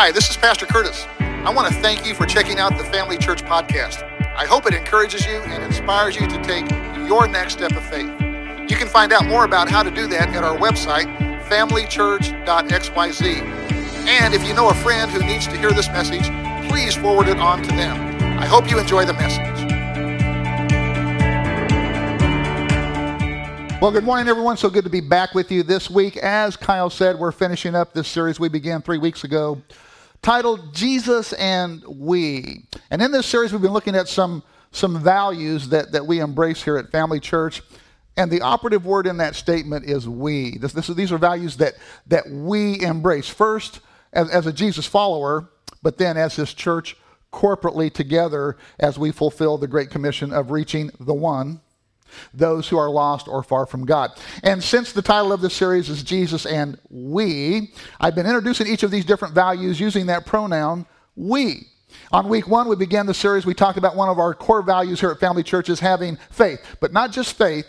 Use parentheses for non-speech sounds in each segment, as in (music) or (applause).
Hi, this is Pastor Curtis. I want to thank you for checking out the Family Church podcast. I hope it encourages you and inspires you to take your next step of faith. You can find out more about how to do that at our website, familychurch.xyz. And if you know a friend who needs to hear this message, please forward it on to them. I hope you enjoy the message. Well, good morning, everyone. So good to be back with you this week. As Kyle said, we're finishing up this series we began three weeks ago titled Jesus and We. And in this series, we've been looking at some, some values that, that we embrace here at Family Church. And the operative word in that statement is we. This, this, these are values that, that we embrace. First, as, as a Jesus follower, but then as his church corporately together as we fulfill the Great Commission of reaching the one those who are lost or far from God. And since the title of this series is Jesus and we, I've been introducing each of these different values using that pronoun we. On week one, we began the series. We talked about one of our core values here at Family Church is having faith, but not just faith,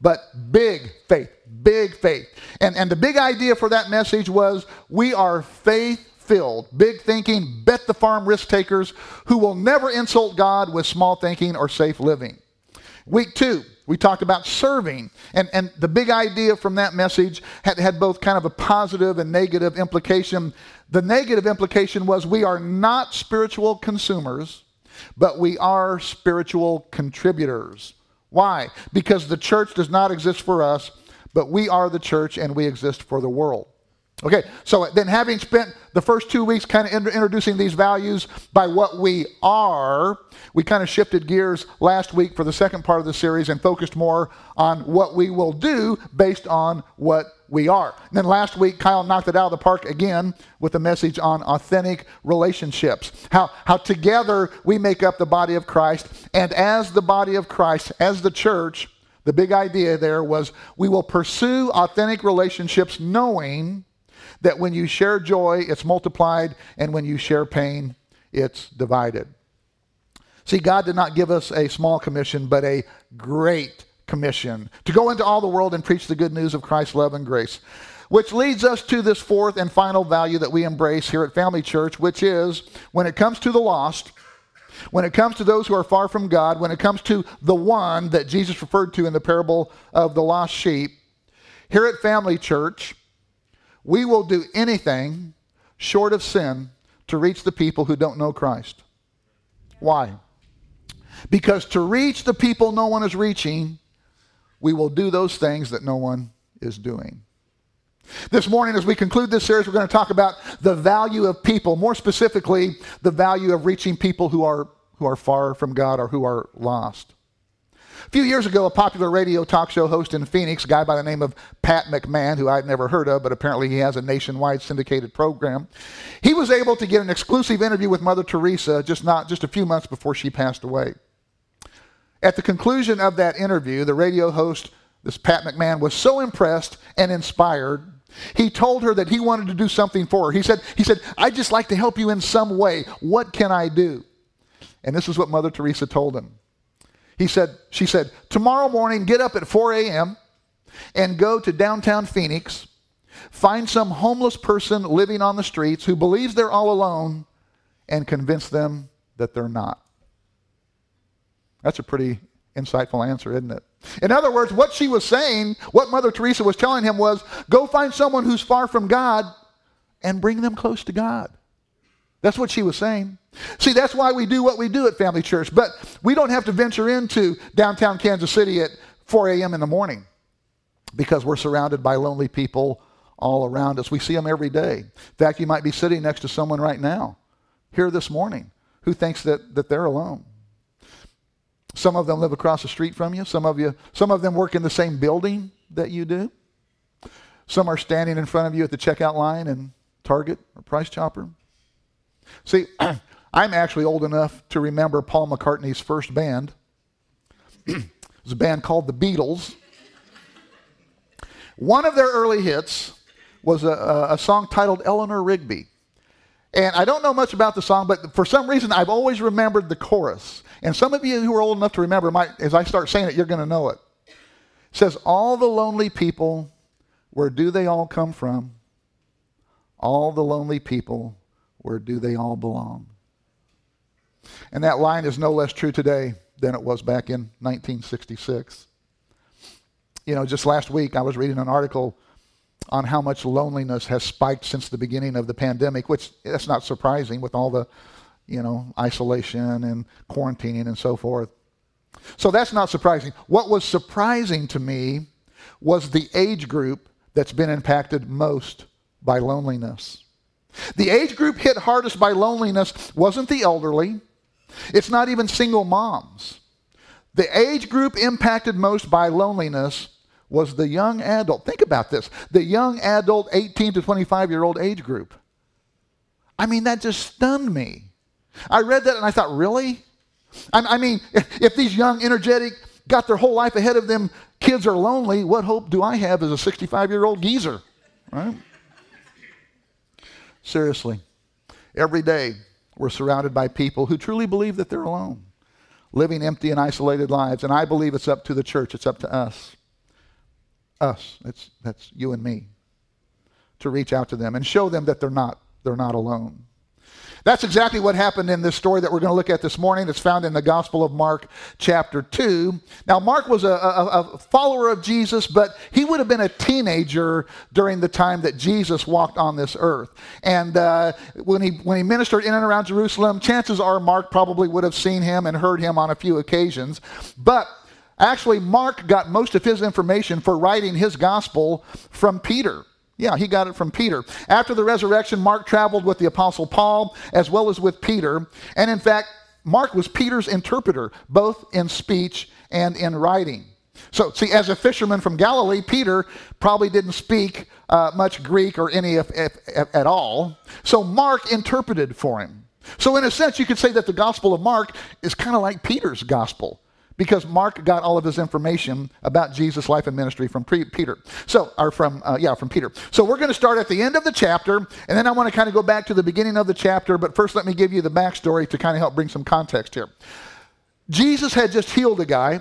but big faith, big faith. And, and the big idea for that message was we are faith filled, big thinking, bet the farm risk takers who will never insult God with small thinking or safe living. Week two, we talked about serving. And, and the big idea from that message had, had both kind of a positive and negative implication. The negative implication was we are not spiritual consumers, but we are spiritual contributors. Why? Because the church does not exist for us, but we are the church and we exist for the world. Okay, so then having spent the first two weeks kind of introducing these values by what we are, we kind of shifted gears last week for the second part of the series and focused more on what we will do based on what we are. And then last week, Kyle knocked it out of the park again with a message on authentic relationships. How, how together we make up the body of Christ. And as the body of Christ, as the church, the big idea there was we will pursue authentic relationships knowing that when you share joy, it's multiplied, and when you share pain, it's divided. See, God did not give us a small commission, but a great commission to go into all the world and preach the good news of Christ's love and grace. Which leads us to this fourth and final value that we embrace here at Family Church, which is when it comes to the lost, when it comes to those who are far from God, when it comes to the one that Jesus referred to in the parable of the lost sheep, here at Family Church, we will do anything short of sin to reach the people who don't know Christ. Why? Because to reach the people no one is reaching, we will do those things that no one is doing. This morning, as we conclude this series, we're going to talk about the value of people, more specifically, the value of reaching people who are, who are far from God or who are lost. A few years ago, a popular radio talk show host in Phoenix, a guy by the name of Pat McMahon, who I'd never heard of, but apparently he has a nationwide syndicated program, he was able to get an exclusive interview with Mother Teresa just not just a few months before she passed away. At the conclusion of that interview, the radio host, this Pat McMahon, was so impressed and inspired he told her that he wanted to do something for her. He said, he said, I'd just like to help you in some way. What can I do? And this is what Mother Teresa told him. He said, she said, tomorrow morning, get up at 4 a.m. and go to downtown Phoenix, find some homeless person living on the streets who believes they're all alone, and convince them that they're not. That's a pretty insightful answer, isn't it? In other words, what she was saying, what Mother Teresa was telling him was go find someone who's far from God and bring them close to God. That's what she was saying. See, that's why we do what we do at Family Church. But we don't have to venture into downtown Kansas City at 4 a.m. in the morning because we're surrounded by lonely people all around us. We see them every day. In fact, you might be sitting next to someone right now here this morning who thinks that, that they're alone. Some of them live across the street from you. Some of you, some of them work in the same building that you do. Some are standing in front of you at the checkout line in Target or Price Chopper. See, (clears throat) I'm actually old enough to remember Paul McCartney's first band. (clears throat) it was a band called the Beatles. One of their early hits was a, a, song titled Eleanor Rigby. And I don't know much about the song, but for some reason I've always remembered the chorus. And some of you who are old enough to remember might, as I start saying it, you're going to know it. It says, All the lonely people, where do they all come from? All the lonely people, where do they all belong? And that line is no less true today than it was back in 1966. You know, just last week I was reading an article on how much loneliness has spiked since the beginning of the pandemic, which that's not surprising with all the, you know, isolation and quarantining and so forth. So that's not surprising. What was surprising to me was the age group that's been impacted most by loneliness. The age group hit hardest by loneliness wasn't the elderly, it's not even single moms. The age group impacted most by loneliness was the young adult. Think about this the young adult 18 to 25 year old age group. I mean, that just stunned me. I read that and I thought, really? I, mean, (laughs) if these young, energetic, got their whole life ahead of them, kids are lonely, what hope do I have as a 65 year old geezer? Right? Seriously. Every day, we're surrounded by people who truly believe that they're alone, living empty and isolated lives. And I believe it's up to the church, it's up to us. Us. It's, that's you and me. To reach out to them and show them that they're not, they're not alone. That's exactly what happened in this story that we're going to look at this morning. It's found in the Gospel of Mark, chapter 2. Now, Mark was a, a, a, follower of Jesus, but he would have been a teenager during the time that Jesus walked on this earth. And uh, when, he, when he ministered in and around Jerusalem, chances are Mark probably would have seen him and heard him on a few occasions. But actually, Mark got most of his information for writing his gospel from Peter. Yeah, he got it from Peter. After the resurrection, Mark traveled with the Apostle Paul as well as with Peter. And in fact, Mark was Peter's interpreter, both in speech and in writing. So, see, as a fisherman from Galilee, Peter probably didn't speak uh, much Greek or any if, if, at all. So, Mark interpreted for him. So, in a sense, you could say that the Gospel of Mark is kind of like Peter's Gospel because Mark got all of his information about Jesus' life and ministry from Peter. So, or from, uh, yeah, from Peter. So we're going to start at the end of the chapter, and then I want to kind of go back to the beginning of the chapter, but first let me give you the backstory to kind of help bring some context here. Jesus had just healed a guy,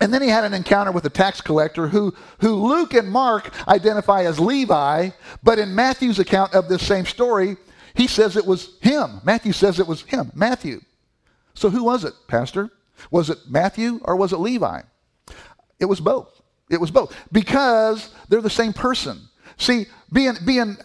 and then he had an encounter with a tax collector who, who Luke and Mark identify as Levi, but in Matthew's account of this same story, he says it was him. Matthew says it was him, Matthew. So who was it, Pastor? Was it Matthew or was it Levi? It was both. It was both because they're the same person. See, being being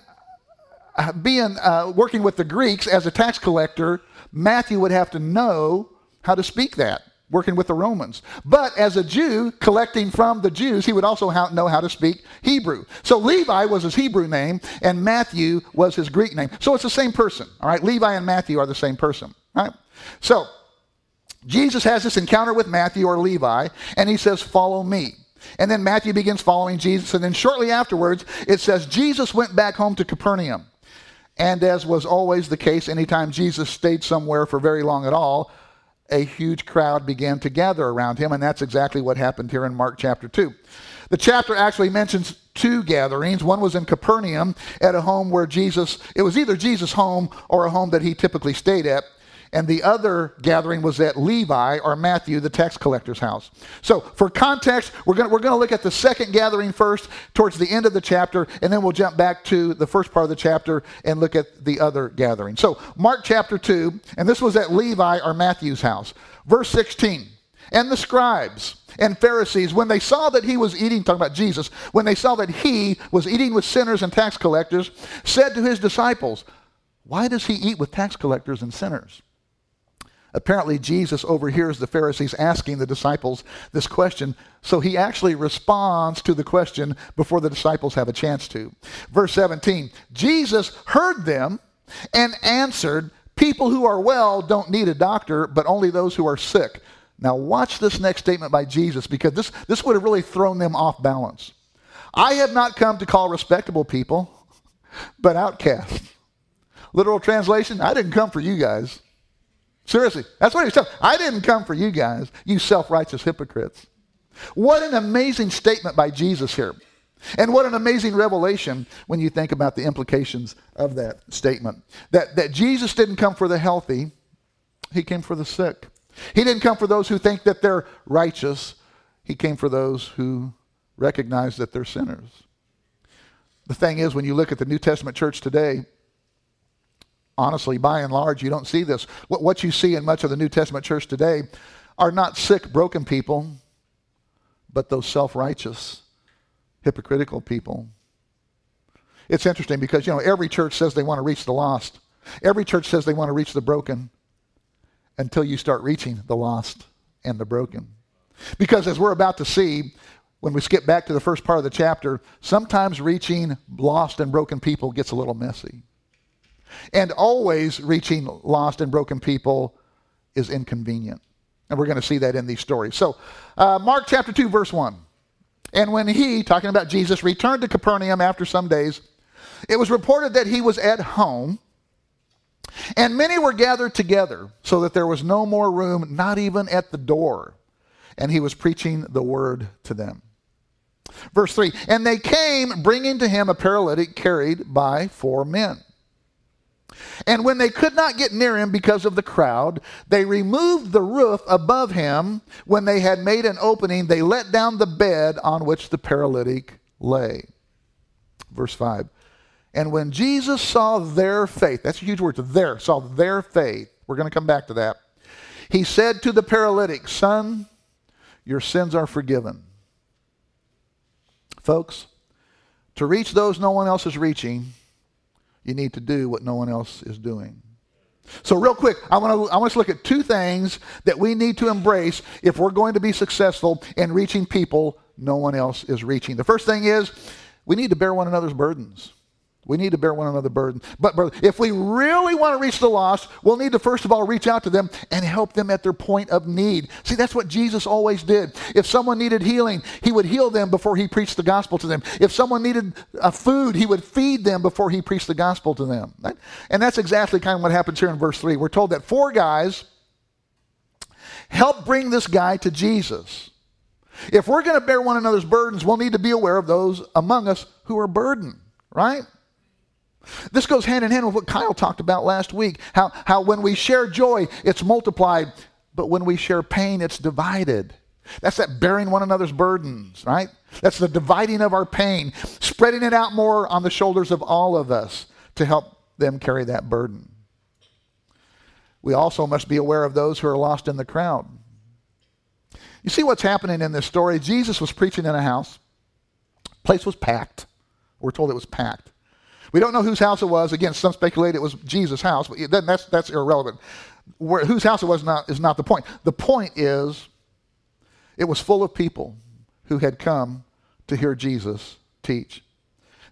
uh, being uh, working with the Greeks as a tax collector, Matthew would have to know how to speak that. Working with the Romans, but as a Jew collecting from the Jews, he would also know how to speak Hebrew. So Levi was his Hebrew name, and Matthew was his Greek name. So it's the same person. All right, Levi and Matthew are the same person. All right. So Jesus has this encounter with Matthew or Levi, and he says, Follow me. And then Matthew begins following Jesus, and then shortly afterwards, it says, Jesus went back home to Capernaum. And as was always the case, anytime Jesus stayed somewhere for very long at all, a huge crowd began to gather around him, and that's exactly what happened here in Mark chapter 2. The chapter actually mentions two gatherings. One was in Capernaum at a home where Jesus, it was either Jesus' home or a home that he typically stayed at and the other gathering was at Levi or Matthew, the tax collector's house. So, for context, we're going we're to look at the second gathering first towards the end of the chapter, and then we'll jump back to the first part of the chapter and look at the other gathering. So, Mark chapter 2, and this was at Levi or Matthew's house. Verse 16. And the scribes and Pharisees, when they saw that he was eating, talking about Jesus, when they saw that he was eating with sinners and tax collectors, said to his disciples, Why does he eat with tax collectors and sinners? Apparently, Jesus overhears the Pharisees asking the disciples this question, so he actually responds to the question before the disciples have a chance to. Verse 17 Jesus heard them and answered, People who are well don't need a doctor, but only those who are sick. Now, watch this next statement by Jesus because this, this would have really thrown them off balance. I have not come to call respectable people, but outcasts. Literal translation I didn't come for you guys. Seriously, that's what he's telling. I didn't come for you guys, you self righteous hypocrites. What an amazing statement by Jesus here. And what an amazing revelation when you think about the implications of that statement. That, that Jesus didn't come for the healthy, he came for the sick. He didn't come for those who think that they're righteous, he came for those who recognize that they're sinners. The thing is, when you look at the New Testament church today, honestly, by and large, you don't see this. What, what you see in much of the New Testament church today are not sick, broken people, but those self righteous, hypocritical people. It's interesting because, you know, every church says they want to reach the lost. Every church says they want to reach the broken until you start reaching the lost and the broken. Because as we're about to see, when we skip back to the first part of the chapter, sometimes reaching lost and broken people gets a little messy. And always reaching lost and broken people is inconvenient. And we're going to see that in these stories. So, uh, Mark chapter 2, verse 1. And when he, talking about Jesus, returned to Capernaum after some days, it was reported that he was at home, and many were gathered together, so that there was no more room, not even at the door. And he was preaching the word to them. Verse 3 And they came, bringing to him a paralytic carried by four men. And when they could not get near him because of the crowd, they removed the roof above him. When they had made an opening, they let down the bed on which the paralytic lay. Verse 5. And when Jesus saw their faith, that's a huge word, to their, saw their faith, we're going to come back to that. He said to the paralytic, Son, your sins are forgiven. Folks, to reach those no one else is reaching, you need to do what no one else is doing. So, real quick, I want to I want to look at two things that we need to embrace if we're going to be successful in reaching people no one else is reaching. The first thing is we need to bear one another's burdens. We need to bear one another burden. But brother, if we really want to reach the lost, we'll need to first of all reach out to them and help them at their point of need. See, that's what Jesus always did. If someone needed healing, he would heal them before he preached the gospel to them. If someone needed a food, he would feed them before he preached the gospel to them. Right? And that's exactly kind of what happens here in verse 3. We're told that four guys helped bring this guy to Jesus. If we're going to bear one another's burdens, we'll need to be aware of those among us who are burdened, right? This goes hand in hand with what Kyle talked about last week how, how when we share joy, it's multiplied, but when we share pain, it's divided. That's that bearing one another's burdens, right? That's the dividing of our pain, spreading it out more on the shoulders of all of us to help them carry that burden. We also must be aware of those who are lost in the crowd. You see what's happening in this story? Jesus was preaching in a house. Place was packed. We're told it was packed. We don't know whose house it was. Again, some speculate it was Jesus' house, but that's, that's irrelevant. Where, whose house it was not, is not the point. The point is, it was full of people who had come to hear Jesus teach.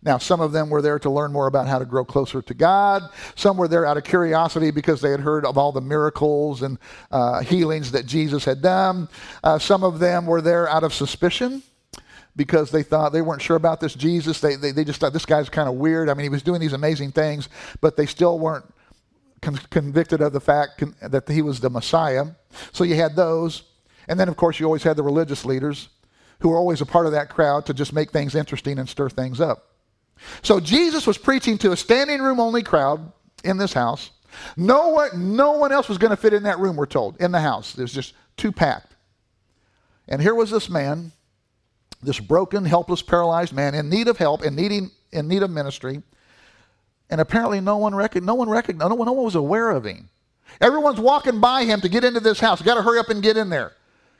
Now, some of them were there to learn more about how to grow closer to God. Some were there out of curiosity because they had heard of all the miracles and uh, healings that Jesus had done. Uh, some of them were there out of suspicion because they thought they weren't sure about this Jesus. They, they, they just thought this guy's kind of weird. I mean, he was doing these amazing things, but they still weren't con- convicted of the fact con- that he was the Messiah. So you had those. And then, of course, you always had the religious leaders who were always a part of that crowd to just make things interesting and stir things up. So Jesus was preaching to a standing room only crowd in this house. No one, no one else was going to fit in that room, we're told, in the house. It was just too packed. And here was this man this broken, helpless, paralyzed man in need of help, in, needing, in need of ministry. And apparently no one, rec- no one recognized, no one, no one was aware of him. Everyone's walking by him to get into this house. Got to hurry up and get in there.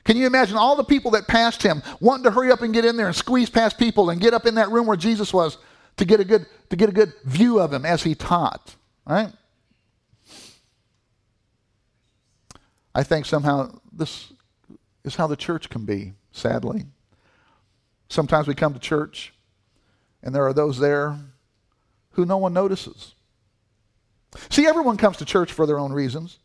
Can you imagine all the people that passed him wanting to hurry up and get in there and squeeze past people and get up in that room where Jesus was to get a good, to get a good view of him as he taught? Right? I think somehow this is how the church can be, sadly. Sometimes we come to church and there are those there who no one notices. See, everyone comes to church for their own reasons.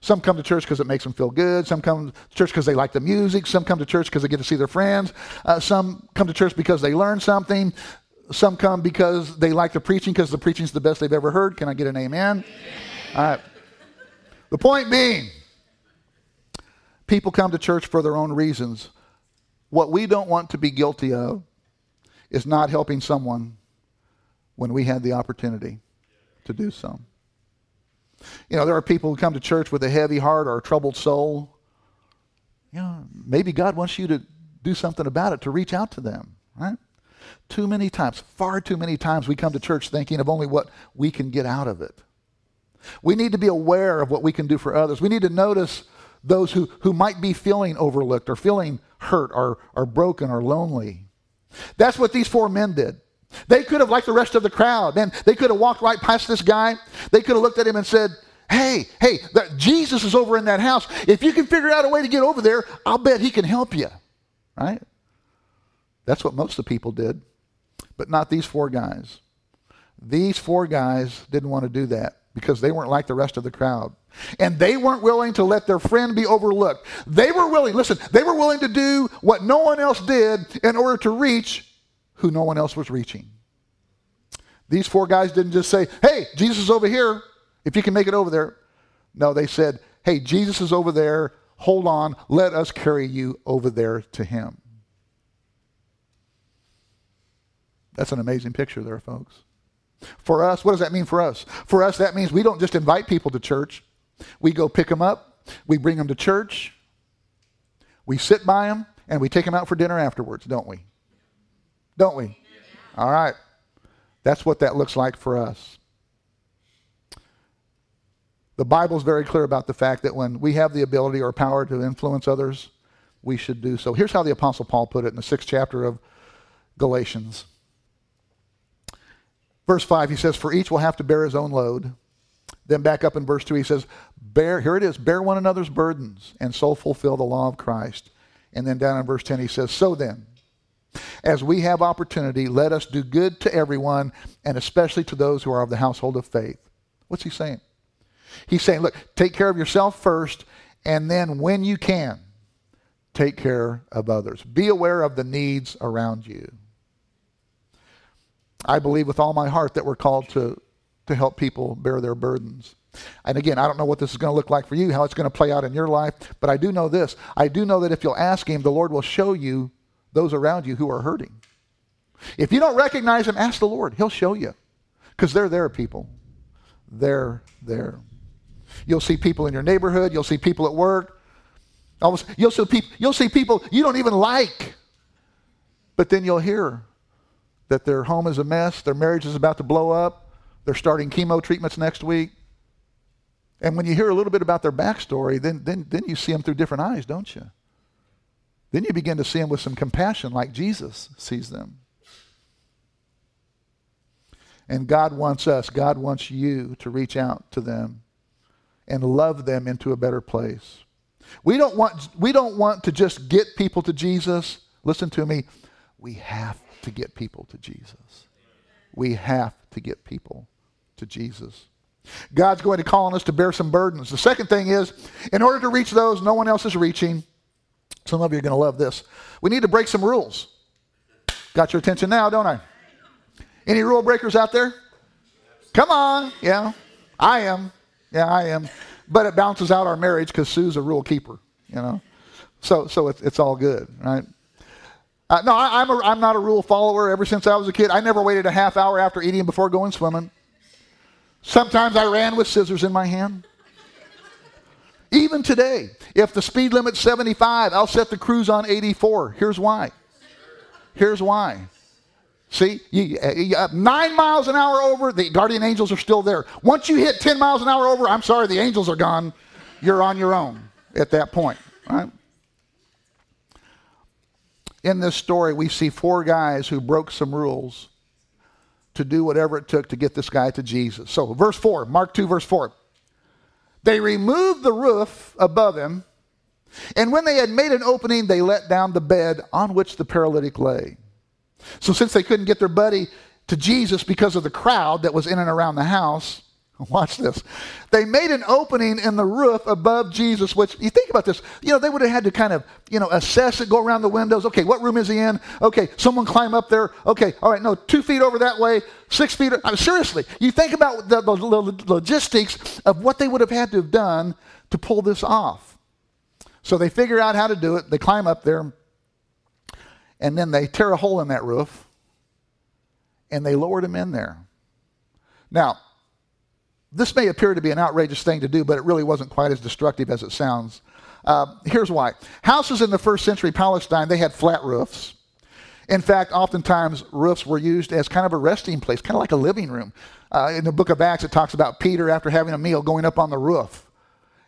Some come to church because it makes them feel good. Some come to church because they like the music. Some come to church because they get to see their friends. Uh, some come to church because they learn something. Some come because they like the preaching because the preaching's the best they've ever heard. Can I get an amen? All right. The point being, people come to church for their own reasons. What we don't want to be guilty of is not helping someone when we had the opportunity to do so. You know, there are people who come to church with a heavy heart or a troubled soul. You know, maybe God wants you to do something about it, to reach out to them, right? Too many times, far too many times, we come to church thinking of only what we can get out of it. We need to be aware of what we can do for others. We need to notice those who, who might be feeling overlooked or feeling hurt or, or broken or lonely. That's what these four men did. They could have, like the rest of the crowd, man, they could have walked right past this guy. They could have looked at him and said, Hey, hey, Jesus is over in that house. If you can figure out a way to get over there, I'll bet he can help you. Right? That's what most of the people did, but not these four guys. These four guys didn't want to do that because they weren't like the rest of the crowd. And they weren't willing to let their friend be overlooked. They were willing, listen, they were willing to do what no one else did in order to reach who no one else was reaching. These four guys didn't just say, hey, Jesus is over here, if you can make it over there. No, they said, hey, Jesus is over there. Hold on, let us carry you over there to him. That's an amazing picture there, folks. For us, what does that mean for us? For us, that means we don't just invite people to church. We go pick them up, we bring them to church, we sit by them, and we take them out for dinner afterwards, don't we? Don't we? All right. That's what that looks like for us. The Bible is very clear about the fact that when we have the ability or power to influence others, we should do so. Here's how the Apostle Paul put it in the sixth chapter of Galatians. Verse 5, he says, For each will have to bear his own load. Then back up in verse 2, he says, Bear, here it is, bear one another's burdens, and so fulfill the law of Christ. And then down in verse 10, he says, So then, as we have opportunity, let us do good to everyone, and especially to those who are of the household of faith. What's he saying? He's saying, look, take care of yourself first, and then when you can, take care of others. Be aware of the needs around you. I believe with all my heart that we're called to, to help people bear their burdens. And again, I don't know what this is going to look like for you, how it's going to play out in your life, but I do know this. I do know that if you'll ask Him, the Lord will show you those around you who are hurting. If you don't recognize Him, ask the Lord. He'll show you. Because they're there, people. They're there. You'll see people in your neighborhood, you'll see people at work. Almost, You'll see, people, you'll see people you don't even like. But then you'll hear that their home is a mess, their marriage is about to blow up, they're starting chemo treatments next week. And when you hear a little bit about their backstory, then, then, then you see them through different eyes, don't you? Then you begin to see them with some compassion like Jesus sees them. And God wants us, God wants you to reach out to them and love them into a better place. We don't want, we don't want to just get people to Jesus. Listen to me. We have to get people to Jesus. We have to get people to Jesus. God's going to call on us to bear some burdens. The second thing is, in order to reach those no one else is reaching, some of you are going to love this. We need to break some rules. Got your attention now, don't I? Any rule breakers out there? Come on. Yeah, I am. Yeah, I am. But it balances out our marriage because Sue's a rule keeper, you know? So, so it's, it's all good, right? Uh, no, I, am a, I'm not a rule follower ever since I was a kid. I never waited a half hour after eating before going swimming. Sometimes I ran with scissors in my hand. Even today, if the speed limit's 75, I'll set the cruise on 84. Here's why. Here's why. See, you, you, uh, nine miles an hour over, the guardian angels are still there. Once you hit 10 miles an hour over, I'm sorry, the angels are gone. You're on your own at that point, right? In this story, we see four guys who broke some rules to do whatever it took to get this guy to Jesus. So, verse 4, Mark 2, verse 4. They removed the roof above him, and when they had made an opening, they let down the bed on which the paralytic lay. So, since they couldn't get their buddy to Jesus because of the crowd that was in and around the house, (laughs) Watch this. They made an opening in the roof above Jesus, which you think about this, you know, they would have had to kind of, you know, assess it, go around the windows. Okay, what room is he in? Okay, someone climb up there. Okay, all right, no, two feet over that way, six feet. I mean, seriously, you think about the, the, the logistics of what they would have had to have done to pull this off. So they figure out how to do it. They climb up there, and then they tear a hole in that roof, and they lowered him in there. Now, this may appear to be an outrageous thing to do, but it really wasn't quite as destructive as it sounds. Uh, here's why. Houses in the first century Palestine, they had flat roofs. In fact, oftentimes roofs were used as kind of a resting place, kind of like a living room. Uh, in the book of Acts, it talks about Peter, after having a meal, going up on the roof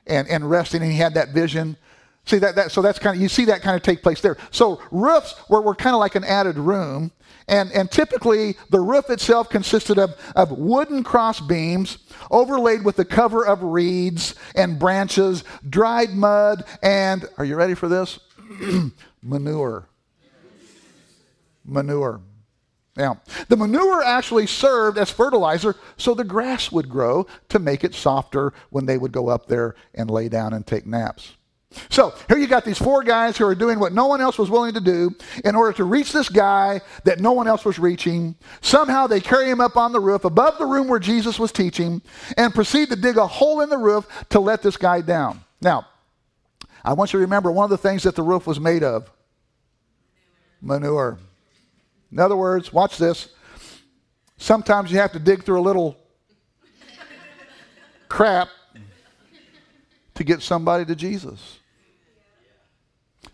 and, and resting, and he had that vision. See that, that so that's kind of you see that kind of take place there. So roofs were, were kind of like an added room, and, and typically the roof itself consisted of, of wooden cross beams overlaid with a cover of reeds and branches, dried mud, and are you ready for this? (clears throat) manure. Manure. Now, the manure actually served as fertilizer so the grass would grow to make it softer when they would go up there and lay down and take naps. So here you got these four guys who are doing what no one else was willing to do in order to reach this guy that no one else was reaching. Somehow they carry him up on the roof above the room where Jesus was teaching and proceed to dig a hole in the roof to let this guy down. Now, I want you to remember one of the things that the roof was made of manure. In other words, watch this. Sometimes you have to dig through a little crap to get somebody to Jesus.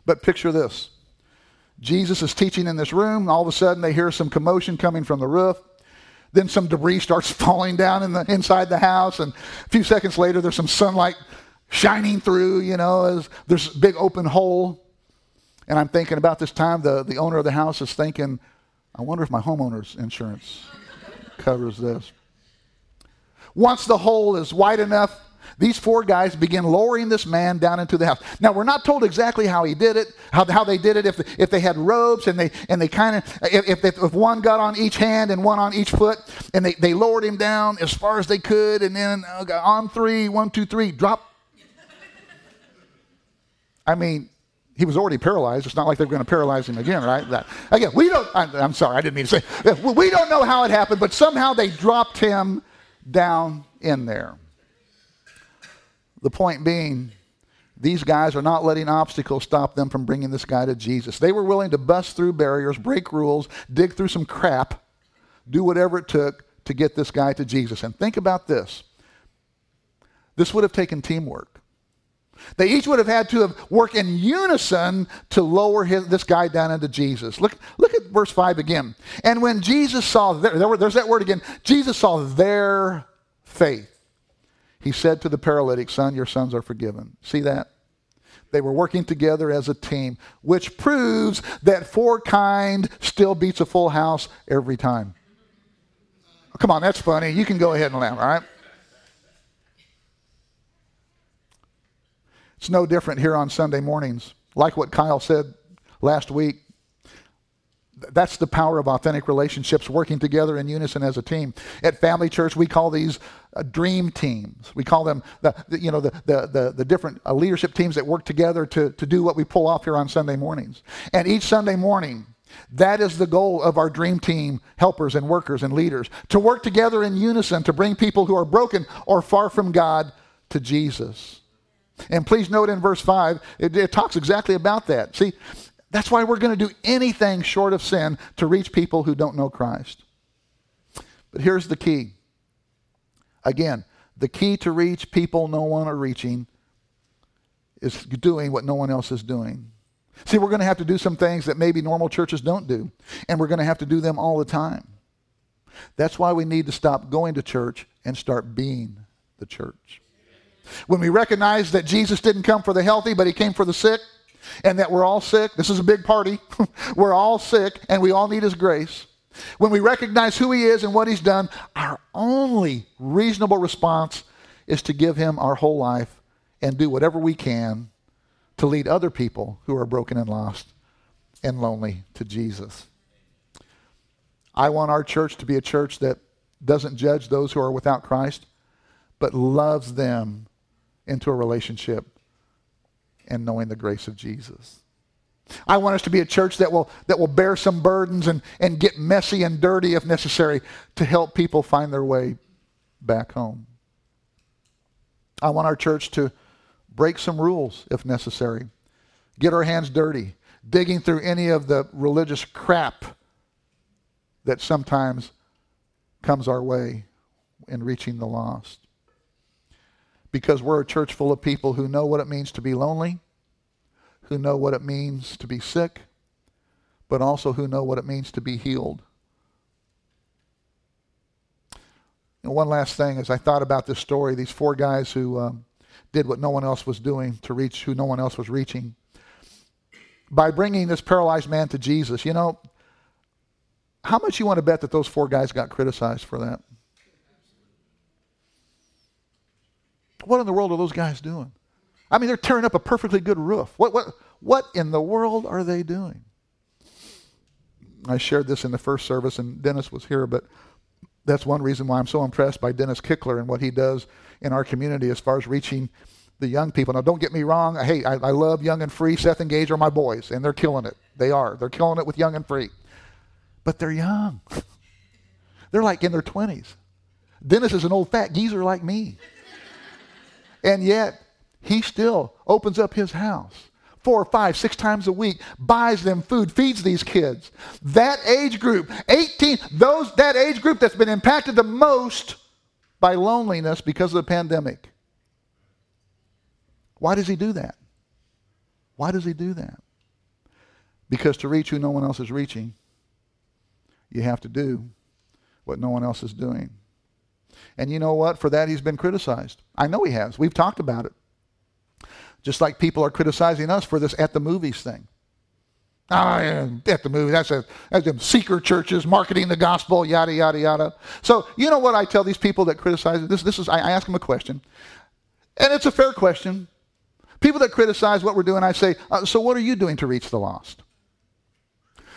But picture this Jesus is teaching in this room. All of a sudden, they hear some commotion coming from the roof. Then some debris starts (laughs) falling down in the, inside the house. And a few seconds later, there's some sunlight shining through, you know, as there's a big open hole. And I'm thinking about this time, the, the owner of the house is thinking, I wonder if my homeowner's insurance covers this. Once the hole is wide enough, these four guys begin lowering this man down into the house. Now, we're not told exactly how he did it, how, how they did it, if, if they had ropes and they, and they kind of, if, if, if one got on each hand and one on each foot, and they, they lowered him down as far as they could, and then uh, on three, one, two, three, drop. I mean, he was already paralyzed. It's not like they're going to paralyze him again, right? That, again, we don't, I'm, I'm sorry, I didn't mean to say, we don't know how it happened, but somehow they dropped him down in there. The point being, these guys are not letting obstacles stop them from bringing this guy to Jesus. They were willing to bust through barriers, break rules, dig through some crap, do whatever it took to get this guy to Jesus. And think about this this would have taken teamwork. They each would have had to have worked in unison to lower his, this guy down into Jesus. Look, look at verse 5 again. And when Jesus saw, their, there, there's that word again, Jesus saw their faith. He said to the paralytic, Son, your sons are forgiven. See that? They were working together as a team, which proves that four kind still beats a full house every time. Oh, come on, that's funny. You can go ahead and laugh, all right? It's no different here on Sunday mornings. Like what Kyle said last week, that's the power of authentic relationships working together in unison as a team. At Family Church, we call these uh, dream teams. We call them the, the you know the the the, the different uh, leadership teams that work together to to do what we pull off here on Sunday mornings. And each Sunday morning, that is the goal of our dream team helpers and workers and leaders to work together in unison to bring people who are broken or far from God to Jesus. And please note in verse 5, it, it talks exactly about that. See, that's why we're going to do anything short of sin to reach people who don't know Christ. But here's the key. Again, the key to reach people no one are reaching is doing what no one else is doing. See, we're going to have to do some things that maybe normal churches don't do, and we're going to have to do them all the time. That's why we need to stop going to church and start being the church. When we recognize that Jesus didn't come for the healthy, but he came for the sick, and that we're all sick, this is a big party. (laughs) we're all sick, and we all need his grace. When we recognize who he is and what he's done, our only reasonable response is to give him our whole life and do whatever we can to lead other people who are broken and lost and lonely to Jesus. I want our church to be a church that doesn't judge those who are without Christ, but loves them into a relationship and knowing the grace of Jesus. I want us to be a church that will, that will bear some burdens and, and get messy and dirty if necessary to help people find their way back home. I want our church to break some rules if necessary, get our hands dirty, digging through any of the religious crap that sometimes comes our way in reaching the lost because we're a church full of people who know what it means to be lonely, who know what it means to be sick, but also who know what it means to be healed. And one last thing, as I thought about this story, these four guys who um, did what no one else was doing to reach who no one else was reaching. By bringing this paralyzed man to Jesus, you know, how much you want to bet that those four guys got criticized for that? What in the world are those guys doing? I mean, they're tearing up a perfectly good roof. What, what, what in the world are they doing? I shared this in the first service, and Dennis was here, but that's one reason why I'm so impressed by Dennis Kickler and what he does in our community as far as reaching the young people. Now, don't get me wrong. Hey, I, I love Young and Free. Seth and Gage are my boys, and they're killing it. They are. They're killing it with Young and Free. But they're young. (laughs) they're like in their 20s. Dennis is an old fat geezer like me. And yet, he still opens up his house four, five, six times a week, buys them food, feeds these kids. That age group, 18, those that age group that's been impacted the most by loneliness because of the pandemic. Why does he do that? Why does he do that? Because to reach who no one else is reaching, you have to do what no one else is doing. And you know what? For that, he's been criticized. I know he has. We've talked about it. Just like people are criticizing us for this at the movies thing. Yeah, at the movie. That's a that's them seeker churches marketing the gospel, yada yada yada. So you know what I tell these people that criticize this. This is I ask them a question, and it's a fair question. People that criticize what we're doing, I say, uh, so what are you doing to reach the lost?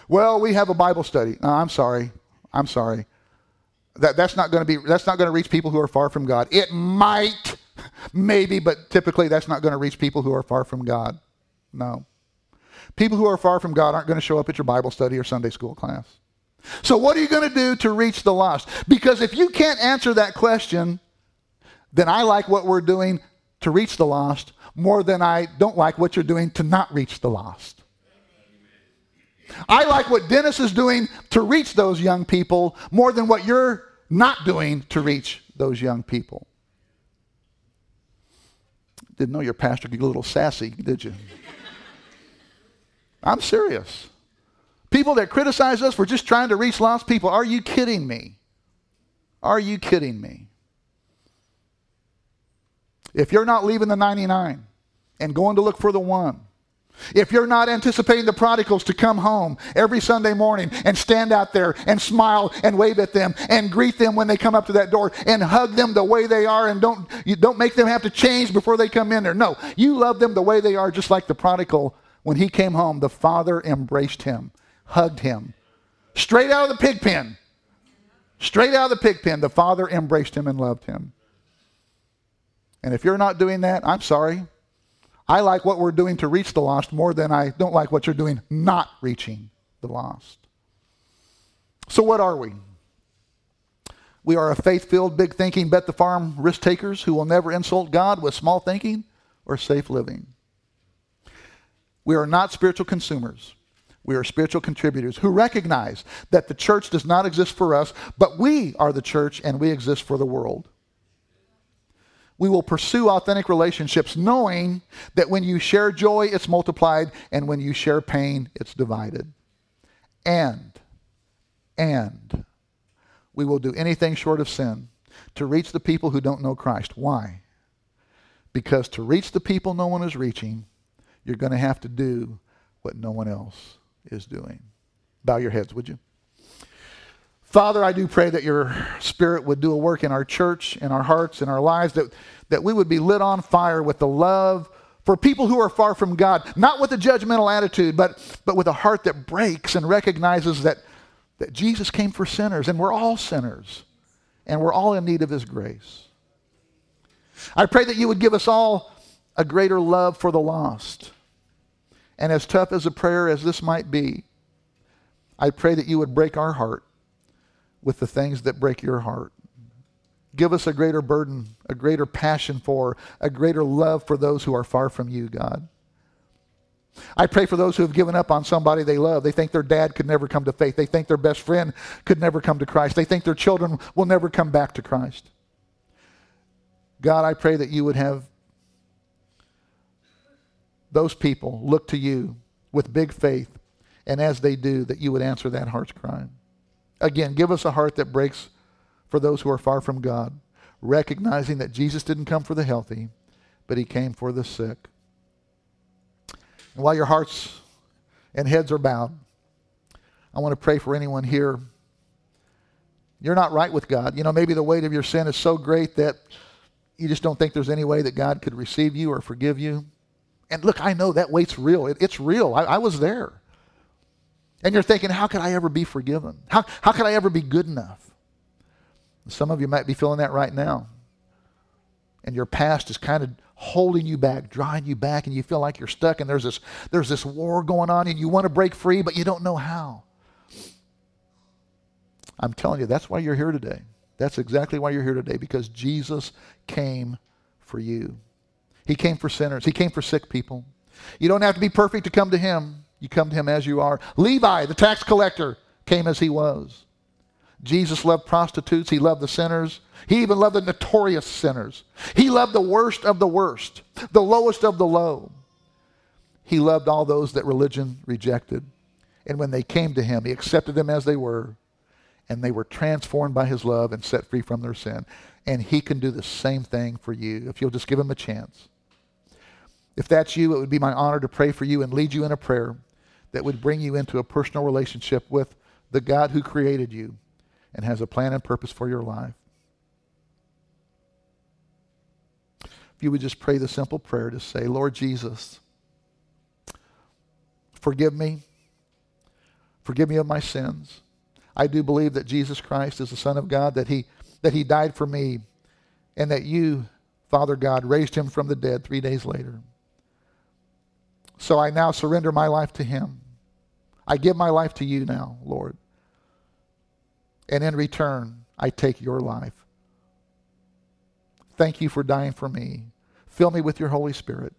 Well, we have a Bible study. I'm sorry. I'm sorry. That, that's not going to be that's not going to reach people who are far from God. It might Maybe, but typically that's not going to reach people who are far from God. No. People who are far from God aren't going to show up at your Bible study or Sunday school class. So, what are you going to do to reach the lost? Because if you can't answer that question, then I like what we're doing to reach the lost more than I don't like what you're doing to not reach the lost. I like what Dennis is doing to reach those young people more than what you're not doing to reach those young people. Didn't know your pastor could get a little sassy, did you? I'm serious. People that criticize us for just trying to reach lost people, are you kidding me? Are you kidding me? If you're not leaving the 99 and going to look for the one, if you're not anticipating the prodigals to come home every Sunday morning and stand out there and smile and wave at them and greet them when they come up to that door and hug them the way they are and don't, you don't make them have to change before they come in there. No, you love them the way they are, just like the prodigal. When he came home, the father embraced him, hugged him. Straight out of the pig pen. Straight out of the pig pen, the father embraced him and loved him. And if you're not doing that, I'm sorry. I like what we're doing to reach the lost more than I don't like what you're doing not reaching the lost. So, what are we? We are a faith filled, big thinking, bet the farm risk takers who will never insult God with small thinking or safe living. We are not spiritual consumers. We are spiritual contributors who recognize that the church does not exist for us, but we are the church and we exist for the world we will pursue authentic relationships knowing that when you share joy, it's multiplied, and when you share pain, it's divided. And, and, we will do anything short of sin to reach the people who don't know Christ. Why? Because to reach the people no one is reaching, you're going to have to do what no one else is doing. Bow your heads, would you? Father, I do pray that your spirit would do a work in our church, in our hearts, in our lives, that, that we would be lit on fire with the love for people who are far from God, not with a judgmental attitude, but, but with a heart that breaks and recognizes that, that Jesus came for sinners, and we're all sinners, and we're all in need of his grace. I pray that you would give us all a greater love for the lost. And as tough as a prayer as this might be, I pray that you would break our heart with the things that break your heart. Give us a greater burden, a greater passion for, a greater love for those who are far from you, God. I pray for those who have given up on somebody they love. They think their dad could never come to faith. They think their best friend could never come to Christ. They think their children will never come back to Christ. God, I pray that you would have those people look to you with big faith And as they do, that you would answer that heart's cry. Again, give us a heart that breaks for those who are far from God, recognizing that Jesus didn't come for the healthy, but he came for the sick. And while your hearts and heads are bowed, I want to pray for anyone here. You're not right with God. You know, maybe the weight of your sin is so great that you just don't think there's any way that God could receive you or forgive you. And look, I know that weight's real. It, it's real. I, I was there. And you're thinking, how could I ever be forgiven? How, how could I ever be good enough? Some of you might be feeling that right now. And your past is kind of holding you back, drawing you back, and you feel like you're stuck, and there's this, there's this war going on, and you want to break free, but you don't know how. I'm telling you, that's why you're here today. That's exactly why you're here today, because Jesus came for you. He came for sinners, He came for sick people. You don't have to be perfect to come to Him. You come to Him as you are. Levi, the tax collector, came as he was. Jesus loved prostitutes, He loved the sinners. He even loved the notorious sinners. He loved the worst of the worst, the lowest of the low. He loved all those that religion rejected. And when they came to him, he accepted them as they were, and they were transformed by his love and set free from their sin. And he can do the same thing for you if you'll just give him a chance. If that's you, it would be my honor to pray for you and lead you in a prayer that would bring you into a personal relationship with the God who created you and has a plan and purpose for your life. If you would just pray the simple prayer to say, Lord Jesus, forgive me. Forgive me of my sins. I do believe that Jesus Christ is the Son of God, that he, that he died for me, and that you, Father God, raised him from the dead three days later. So I now surrender my life to him. I give my life to you now, Lord. And in return, I take your life. Thank you for dying for me. Fill me with your Holy Spirit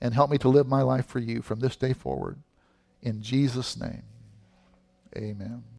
and help me to live my life for you from this day forward. In Jesus' name, amen.